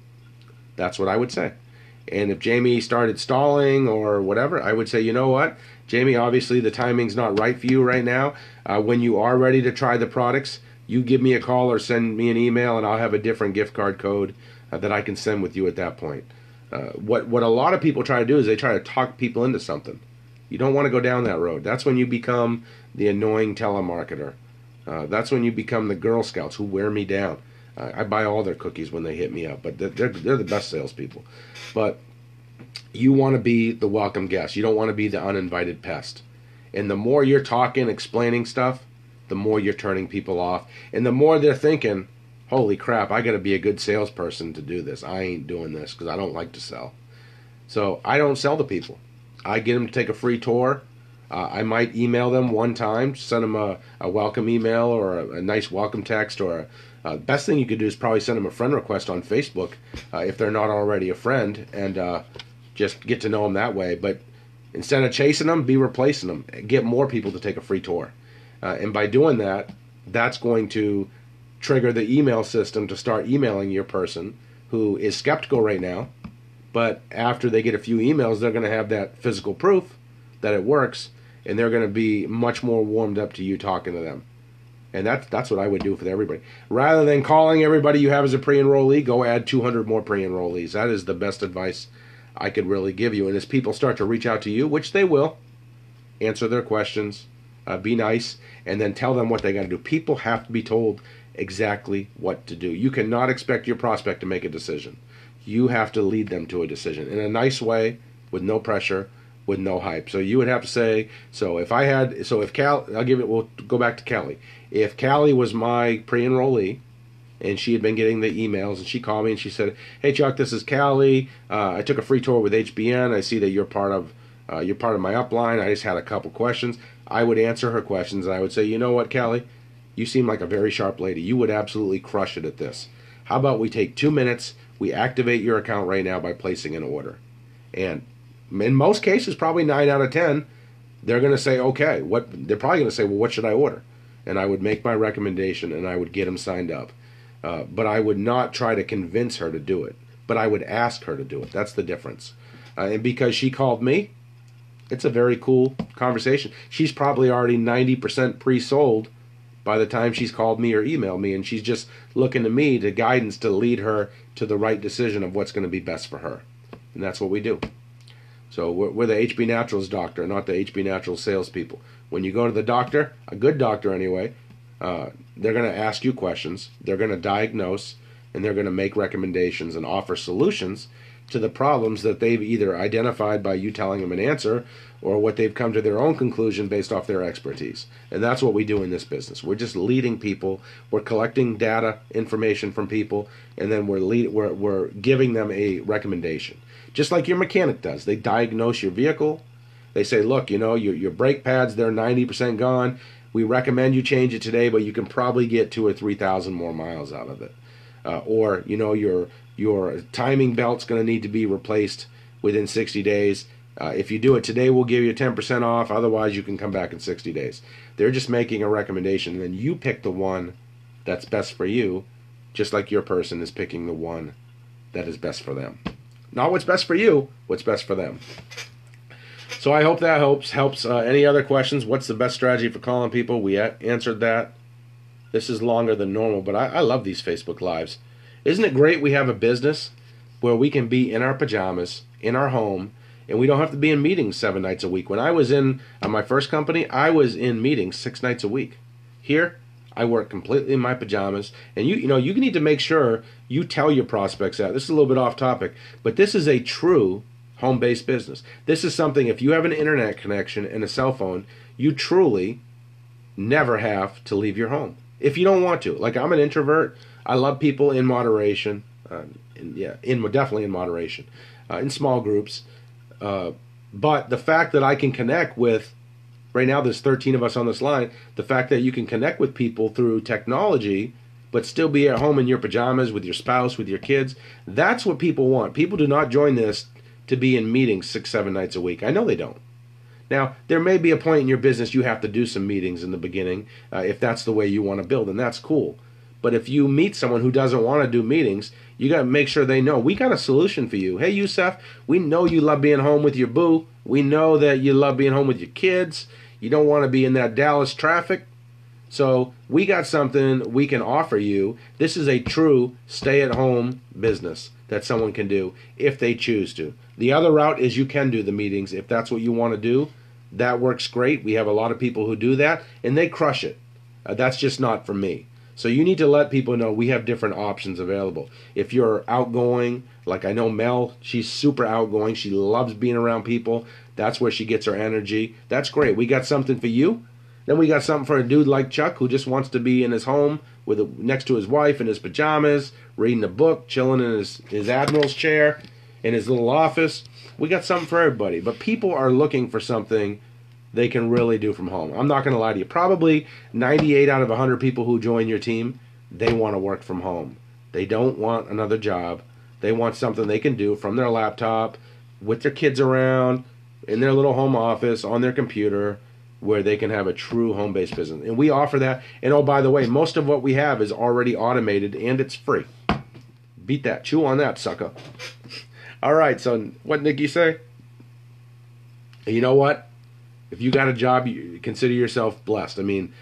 That's what I would say. And if Jamie started stalling or whatever, I would say, you know what? Jamie, obviously the timing's not right for you right now. Uh, when you are ready to try the products, you give me a call or send me an email, and I'll have a different gift card code uh, that I can send with you at that point. Uh, what what a lot of people try to do is they try to talk people into something. You don't want to go down that road. That's when you become the annoying telemarketer. Uh, that's when you become the Girl Scouts who wear me down. Uh, I buy all their cookies when they hit me up, but they're, they're, they're the best salespeople. But you want to be the welcome guest. You don't want to be the uninvited pest. And the more you're talking, explaining stuff, the more you're turning people off. And the more they're thinking, holy crap, I got to be a good salesperson to do this. I ain't doing this because I don't like to sell. So I don't sell to people. I get them to take a free tour. Uh, I might email them one time, send them a, a welcome email or a, a nice welcome text. Or a, uh, best thing you could do is probably send them a friend request on Facebook uh, if they're not already a friend, and uh, just get to know them that way. But instead of chasing them, be replacing them. Get more people to take a free tour, uh, and by doing that, that's going to trigger the email system to start emailing your person who is skeptical right now. But after they get a few emails, they're going to have that physical proof that it works and they're going to be much more warmed up to you talking to them. And that's that's what I would do with everybody. Rather than calling everybody you have as a pre-enrollee, go add 200 more pre-enrollees. That is the best advice I could really give you. And as people start to reach out to you, which they will, answer their questions, uh, be nice, and then tell them what they got to do. People have to be told exactly what to do. You cannot expect your prospect to make a decision. You have to lead them to a decision in a nice way, with no pressure, with no hype. So you would have to say, so if I had, so if Cal, I'll give it, we'll go back to Callie. If Callie was my pre enrollee, and she had been getting the emails, and she called me and she said, "Hey Chuck, this is Callie. Uh, I took a free tour with HBN. I see that you're part of uh, you're part of my upline. I just had a couple questions. I would answer her questions, and I would say, you know what, Callie, you seem like a very sharp lady. You would absolutely crush it at this. How about we take two minutes? We activate your account right now by placing an order, and in most cases, probably nine out of ten, they're going to say, okay. What they're probably going to say, well, what should I order? And I would make my recommendation, and I would get them signed up uh, but I would not try to convince her to do it. But I would ask her to do it. That's the difference. Uh, and because she called me, it's a very cool conversation. She's probably already 90% pre sold by the time she's called me or emailed me, and she's just looking to me to guidance to lead her to the right decision of what's going to be best for her. And that's what we do. So we're, we're the HB Naturals doctor, not the HB Naturals salespeople. When you go to the doctor, a good doctor anyway, uh, they're going to ask you questions, they're going to diagnose, and they're going to make recommendations and offer solutions to the problems that they've either identified by you telling them an answer or what they've come to their own conclusion based off their expertise. And that's what we do in this business. We're just leading people, we're collecting data, information from people, and then we're lead, we're, we're giving them a recommendation. Just like your mechanic does. They diagnose your vehicle. They say, look, you know, your, your brake pads, they're 90% gone we recommend you change it today, but you can probably get two or three thousand more miles out of it. Uh, or you know your your timing belt's going to need to be replaced within 60 days. Uh, if you do it today, we'll give you 10% off. Otherwise, you can come back in 60 days. They're just making a recommendation, and then you pick the one that's best for you, just like your person is picking the one that is best for them. Not what's best for you, what's best for them. So I hope that helps. Helps. Uh, any other questions? What's the best strategy for calling people? We answered that. This is longer than normal, but I, I love these Facebook Lives. Isn't it great we have a business where we can be in our pajamas, in our home, and we don't have to be in meetings seven nights a week. When I was in uh, my first company, I was in meetings six nights a week. Here, I work completely in my pajamas, and you you know you need to make sure you tell your prospects that. This is a little bit off topic, but this is a true home based business. This is something, if you have an internet connection and a cell phone, you truly never have to leave your home. If you don't want to. Like, I'm an introvert. I love people in moderation. Uh, in, yeah, in definitely in moderation, uh, in small groups. Uh, but the fact that I can connect with, right now there's 13 of us on this line, the fact that you can connect with people through technology, but still be at home in your pajamas with your spouse, with your kids, that's what people want. People do not join this to be in meetings six, seven nights a week. I know they don't. Now, there may be a point in your business you have to do some meetings in the beginning uh, if that's the way you want to build, and that's cool. But if you meet someone who doesn't want to do meetings, you got to make sure they know we got a solution for you. Hey, Yusuf, we know you love being home with your boo. We know that you love being home with your kids. You don't want to be in that Dallas traffic. So we got something we can offer you. This is a true stay at home business that someone can do if they choose to. The other route is you can do the meetings if that's what you want to do. That works great. We have a lot of people who do that and they crush it. Uh, that's just not for me. So you need to let people know we have different options available. If you're outgoing, like I know Mel, she's super outgoing. She loves being around people. That's where she gets her energy. That's great. We got something for you. Then we got something for a dude like Chuck who just wants to be in his home with a, next to his wife in his pajamas, reading a book, chilling in his, his admiral's chair in his little office. We got something for everybody. But people are looking for something they can really do from home. I'm not going to lie to you. Probably 98 out of 100 people who join your team, they want to work from home. They don't want another job. They want something they can do from their laptop, with their kids around, in their little home office, on their computer where they can have a true home based business. And we offer that. And oh, by the way, most of what we have is already automated and it's free. Beat that. Chew on that, sucker. All right, so what Nikki say? You know what? If you got a job, you consider yourself blessed. I mean,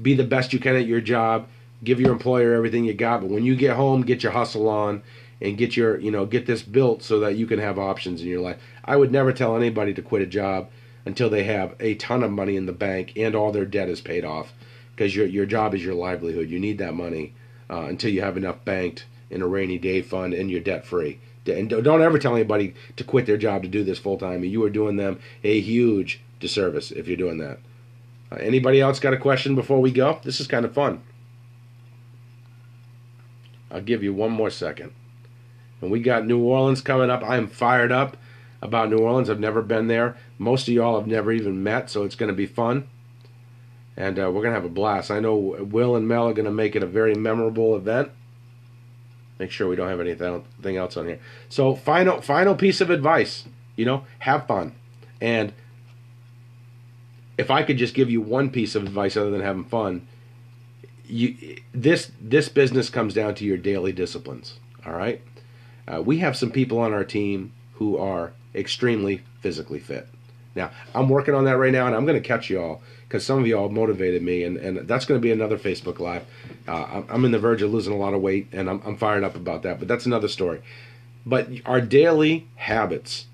be the best you can at your job. Give your employer everything you got, but when you get home, get your hustle on and get your, you know, get this built so that you can have options in your life. I would never tell anybody to quit a job until they have a ton of money in the bank and all their debt is paid off. because your your job is your livelihood. You need that money uh, until you have enough banked in a rainy day fund and you're debt free. And don't ever tell anybody to quit their job to do this full time. You are doing them a huge disservice if you're doing that. Uh, anybody else got a question before we go? This is kind of fun. I'll give you one more second. And we got New Orleans coming up. I am fired up about New Orleans. I've never been there. Most of y'all have never even met, so it's going to be fun. And uh, we're going to have a blast. I know Will and Mel are going to make it a very memorable event. Make sure we don't have anything else on here. So final final piece of advice, you know, have fun. And if I could just give you one piece of advice other than having fun, you this this business comes down to your daily disciplines. All right, uh, we have some people on our team who are extremely physically fit. Now I'm working on that right now, and I'm going to catch you all because some of y'all motivated me, and, and that's going to be another Facebook Live. Uh, I'm in the verge of losing a lot of weight, and I'm, I'm fired up about that, but that's another story. But our daily habits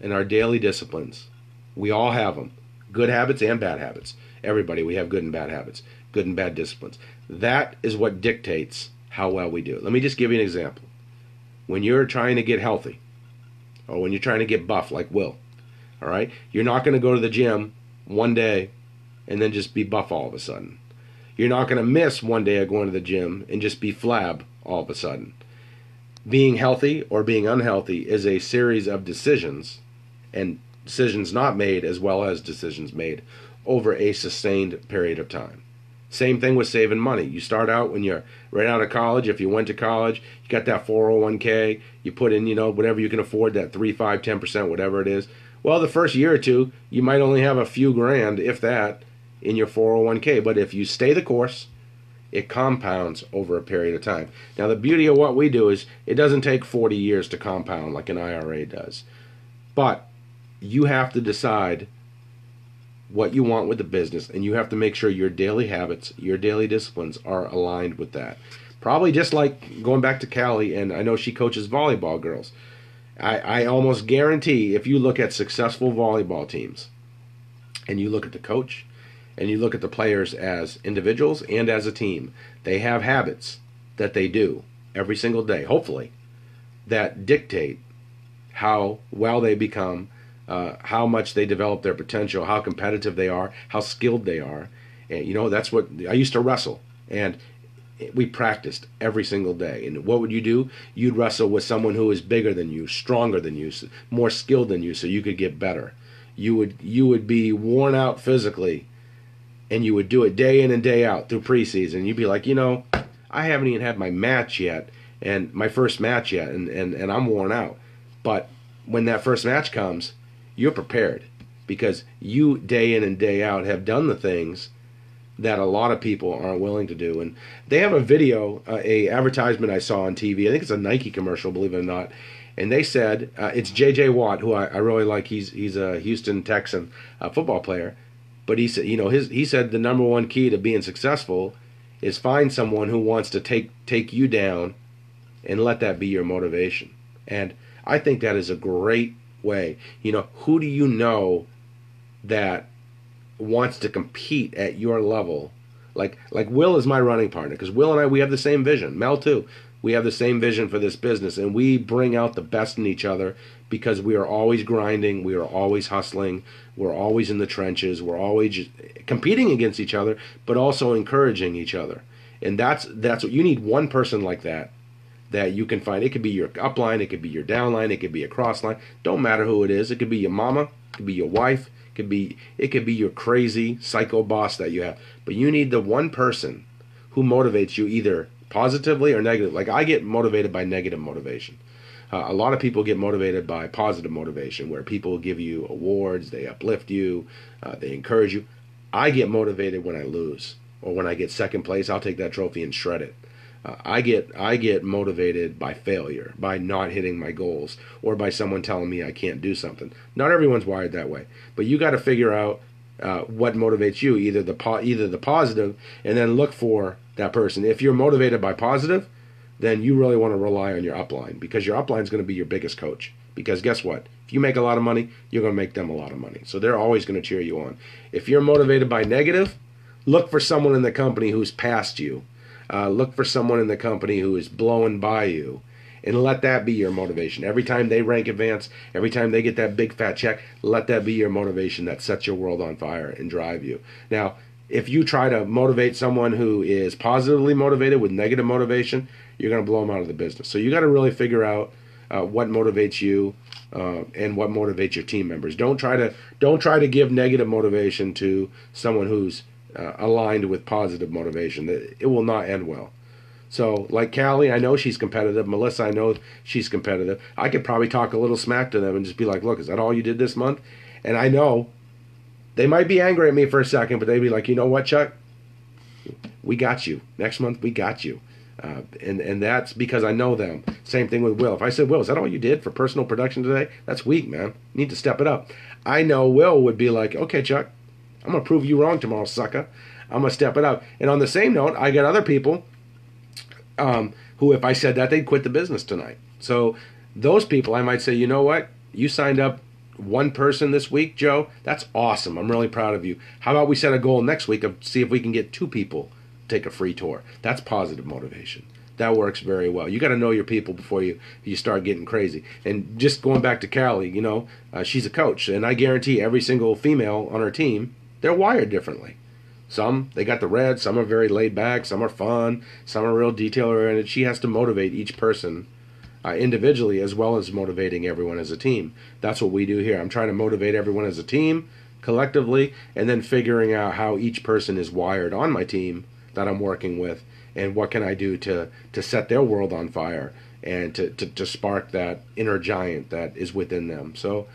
and our daily disciplines, we all have them good habits and bad habits. Everybody, we have good and bad habits, good and bad disciplines. That is what dictates how well we do. Let me just give you an example. When you're trying to get healthy, or when you're trying to get buff like Will, all right, you're not going to go to the gym one day and then just be buff all of a sudden. You're not going to miss one day of going to the gym and just be flab all of a sudden. Being healthy or being unhealthy is a series of decisions, and decisions not made as well as decisions made over a sustained period of time. Same thing with saving money. You start out when you're right out of college. If you went to college, you got that 401k, you put in, you know, whatever you can afford, that 3, 5, 10%, whatever it is. Well, the first year or two, you might only have a few grand, if that, in your 401k. But if you stay the course, it compounds over a period of time. Now, the beauty of what we do is it doesn't take 40 years to compound like an IRA does. But you have to decide what you want with the business, and you have to make sure your daily habits, your daily disciplines are aligned with that. Probably just like going back to Callie, and I know she coaches volleyball girls. I, I almost guarantee if you look at successful volleyball teams and you look at the coach and you look at the players as individuals and as a team, they have habits that they do every single day, hopefully, that dictate how well they become, uh, how much they develop their potential, how competitive they are, how skilled they are. And, you know, that's what I used to wrestle. And we practiced every single day. And what would you do? You'd wrestle with someone who is bigger than you, stronger than you, more skilled than you, so you could get better. You would you would be worn out physically and you would do it day in and day out through preseason. You'd be like, you know, I haven't even had my match yet, and my first match yet, and, and, and I'm worn out. But when that first match comes, you're prepared because you day in and day out have done the things that a lot of people aren't willing to do. And they have a video, uh, a advertisement I saw on TV. I think it's a Nike commercial, believe it or not. And they said uh, it's J.J. Watt, who I, I, really like. He's he's a Houston Texan uh, football player, but he said, you know, his he said the number one key to being successful is find someone who wants to take take you down and let that be your motivation. And I think that is a great way. You know, who do you know that wants to compete at your level? Like like Will is my running partner because Will and I we have the same vision. Mel too. We have the same vision for this business and we bring out the best in each other because we are always grinding, we are always hustling, we're always in the trenches. We're always competing against each other, but also encouraging each other. And that's that's what you need. One person like that that you can find. It could be your upline, it could be your downline, it could be a crossline. Don't matter who it is. It could be your mama, it could be your wife, it could be it could be your crazy psycho boss that you have. But you need the one person who motivates you either positively or negatively. Like I get motivated by negative motivation. Uh, a lot of people get motivated by positive motivation, where people give you awards, they uplift you, uh, they encourage you. I get motivated when I lose, or when I get second place. I'll take that trophy and shred it. Uh, I get I get motivated by failure, by not hitting my goals, or by someone telling me I can't do something. Not everyone's wired that way, but you got to figure out uh, what motivates you, either the po- either the positive, and then look for that person. If you're motivated by positive, then you really want to rely on your upline because your upline is going to be your biggest coach. Because guess what? If you make a lot of money, you're going to make them a lot of money. So they're always going to cheer you on. If you're motivated by negative, look for someone in the company who's past you. Uh, look for someone in the company who is blowing by you and let that be your motivation. Every time they rank advance, every time they get that big fat check, let that be your motivation that sets your world on fire and drive you. Now, if you try to motivate someone who is positively motivated with negative motivation, you're going to blow them out of the business. So you got to really figure out uh, what motivates you uh, and what motivates your team members. Don't try to don't try to give negative motivation to someone who's uh, aligned with positive motivation. It will not end well. So, like Callie, I know she's competitive. Melissa, I know she's competitive. I could probably talk a little smack to them and just be like, look, is that all you did this month? And I know they might be angry at me for a second, but they'd be like, you know what, Chuck? We got you. Next month, we got you. Uh, and and that's because I know them. Same thing with Will. If I said, Will, is that all you did for personal production today? That's weak, man. You need to step it up. I know Will would be like, okay, Chuck, I'm gonna prove you wrong tomorrow, sucker. I'm gonna step it up. And on the same note, I get other people um, who, if I said that, they'd quit the business tonight. So those people, I might say, you know what? You signed up one person this week, Joe. That's awesome. I'm really proud of you. How about we set a goal next week of see if we can get two people take a free tour? That's positive motivation. That works very well. You got to know your people before you you start getting crazy. And just going back to Callie, you know, uh, she's a coach, and I guarantee every single female on her team, they're wired differently. Some they got the red, some are very laid back, some are fun, some are real detail oriented. She has to motivate each person uh, individually as well as motivating everyone as a team. That's what we do here. I'm trying to motivate everyone as a team collectively and then figuring out how each person is wired on my team that I'm working with and what can I do to to set their world on fire and to, to, to spark that inner giant that is within them. So,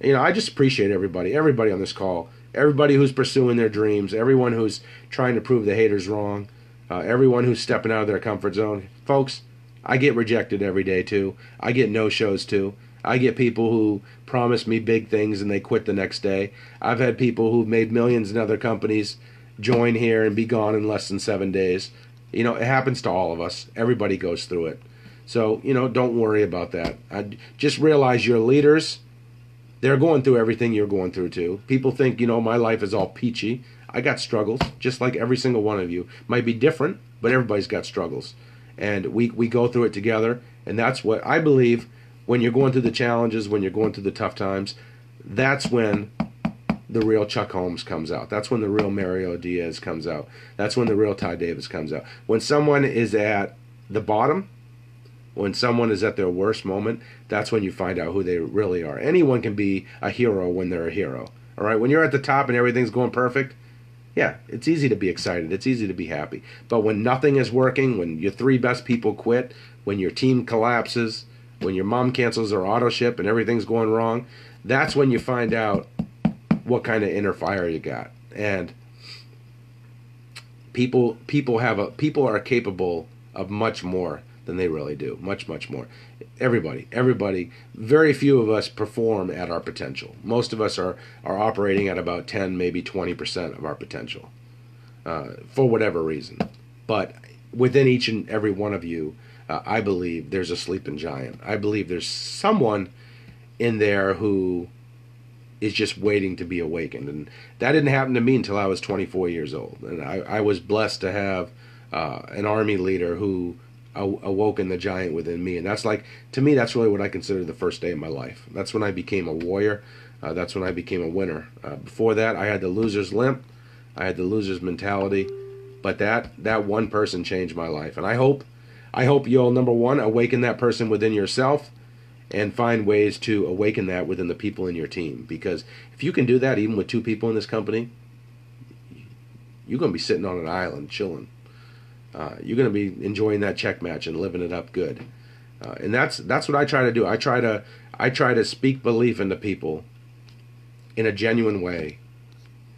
you know, I just appreciate everybody, everybody on this call everybody who's pursuing their dreams, everyone who's trying to prove the haters wrong, uh, everyone who's stepping out of their comfort zone. Folks, I get rejected every day too. I get no shows too. I get people who promise me big things and they quit the next day. I've had people who've made millions in other companies join here and be gone in less than seven days. You know, it happens to all of us. Everybody goes through it. So, you know, don't worry about that. I just realize you're leaders they're going through everything you're going through too. People think, you know, my life is all peachy. I got struggles, just like every single one of you. Might be different, but everybody's got struggles. And we, we go through it together. And that's what I believe when you're going through the challenges, when you're going through the tough times, that's when the real Chuck Holmes comes out. That's when the real Mario Diaz comes out. That's when the real Ty Davis comes out. When someone is at the bottom, when someone is at their worst moment, that's when you find out who they really are. Anyone can be a hero when they're a hero. All right, when you're at the top and everything's going perfect, yeah, it's easy to be excited. It's easy to be happy. But when nothing is working, when your three best people quit, when your team collapses, when your mom cancels her auto ship and everything's going wrong, that's when you find out what kind of inner fire you got. And people people have a people are capable of much more than they really do. Much, much more. Everybody, everybody, very few of us perform at our potential. Most of us are, are operating at about 10, maybe 20% of our potential uh, for whatever reason. But within each and every one of you, uh, I believe there's a sleeping giant. I believe there's someone in there who is just waiting to be awakened. And that didn't happen to me until I was 24 years old. And I, I was blessed to have uh, an army leader who awoken the giant within me. And that's like, to me, that's really what I consider the first day of my life. That's when I became a warrior. Uh, that's when I became a winner. Uh, before that, I had the loser's limp. I had the loser's mentality. But that that one person changed my life. And I hope, I hope you'll number one awaken that person within yourself, and find ways to awaken that within the people in your team. Because if you can do that, even with two people in this company, you're gonna be sitting on an island chilling uh, you're going to be enjoying that check match and living it up good. Uh, and that's that's what I try to do. I try to I try to speak belief into people in a genuine way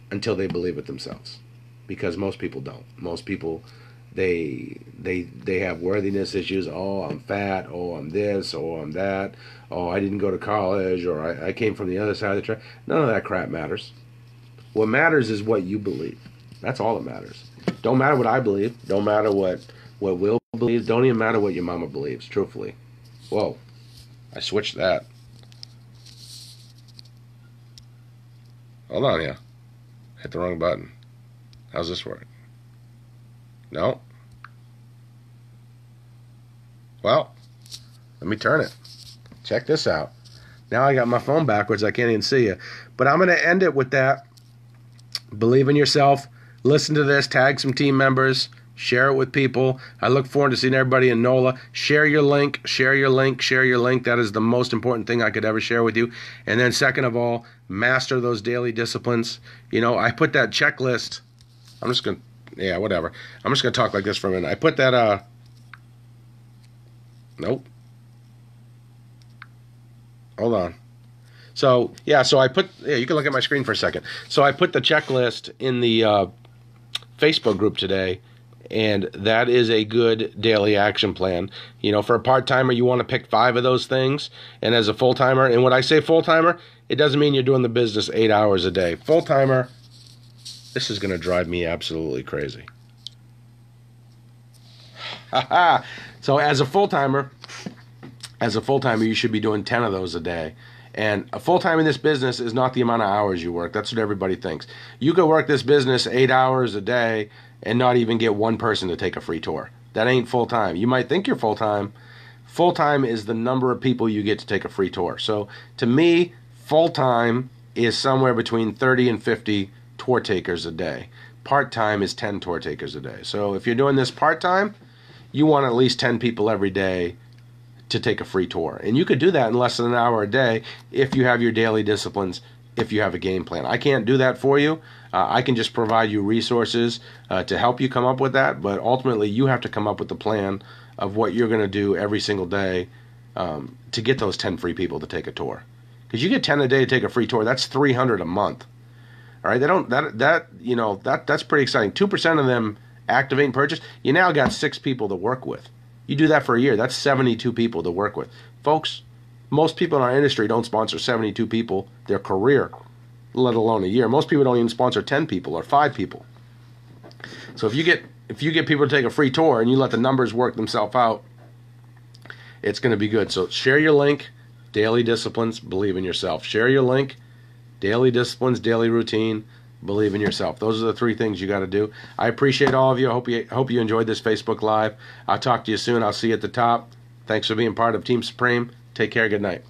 until they believe it themselves, because most people don't. Most people they they they have worthiness issues. Oh, I'm fat. Oh, I'm this. Oh, I'm that. Oh, I didn't go to college, or I, I came from the other side of the track. None of that crap matters. What matters is what you believe. That's all that matters. Don't matter what I believe. Don't matter what what Will believes. Don't even matter what your mama believes. Truthfully. Whoa, I switched that. Hold on, yeah. Hit the wrong button. How's this work? No. Well, let me turn it. Check this out. Now I got my phone backwards. I can't even see you. But I'm going to end it with that. Believe in yourself. Listen to this. Tag some team members. Share it with people. I look forward to seeing everybody in NOLA. Share your link. Share your link. Share your link. That is the most important thing I could ever share with you. And then, second of all, master those daily disciplines. You know, I put that checklist. I'm just going to, yeah, whatever. I'm just going to talk like this for a minute. I put that, uh, nope. Hold on. So yeah, so I put yeah, you can look at my screen for a second. So I put the checklist in the uh, Facebook group today, and that is a good daily action plan. You know, for a part timer, you want to pick five of those things, and as a full timer, and when I say full timer, it doesn't mean you're doing the business eight hours a day. Full timer, this is going to drive me absolutely crazy. so as a full timer, as a full timer, you should be doing 10 of those a day. And a full time in this business is not the amount of hours you work. That's what everybody thinks. You could work this business eight hours a day and not even get one person to take a free tour. That ain't full time. You might think you're full time. Full time is the number of people you get to take a free tour. So to me, full time is somewhere between 30 and 50 tour takers a day. Part time is 10 tour takers a day. So if you're doing this part time, you want at least 10 people every day to take a free tour. And you could do that in less than an hour a day if you have your daily disciplines, if you have a game plan. I can't do that for you. Uh, I can just provide you resources uh, to help you come up with that, but ultimately you have to come up with the plan of what you're going to do every single day um, to get those 10 free people to take a tour. Because you get 10 a day to take a free tour, that's 300 a month. All right, they don't that that you know that that's pretty exciting. Two percent of them activate and purchase. You now got six people to work with. You do that for a year, that's 72 people to work with. Folks, most people in our industry don't sponsor 72 people their career, let alone a year. Most people don't even sponsor 10 people or 5 people. So if you get if you get people to take a free tour and you let the numbers work themselves out, it's going to be good. So share your link, daily disciplines, believe in yourself. Share your link, daily disciplines, daily routine, believe in yourself. Those are the three things you got to do. I appreciate all of you. I hope you hope you enjoyed this Facebook Live. I'll talk to you soon. I'll see you at the top. Thanks for being part of Team Supreme. Take care. Good night.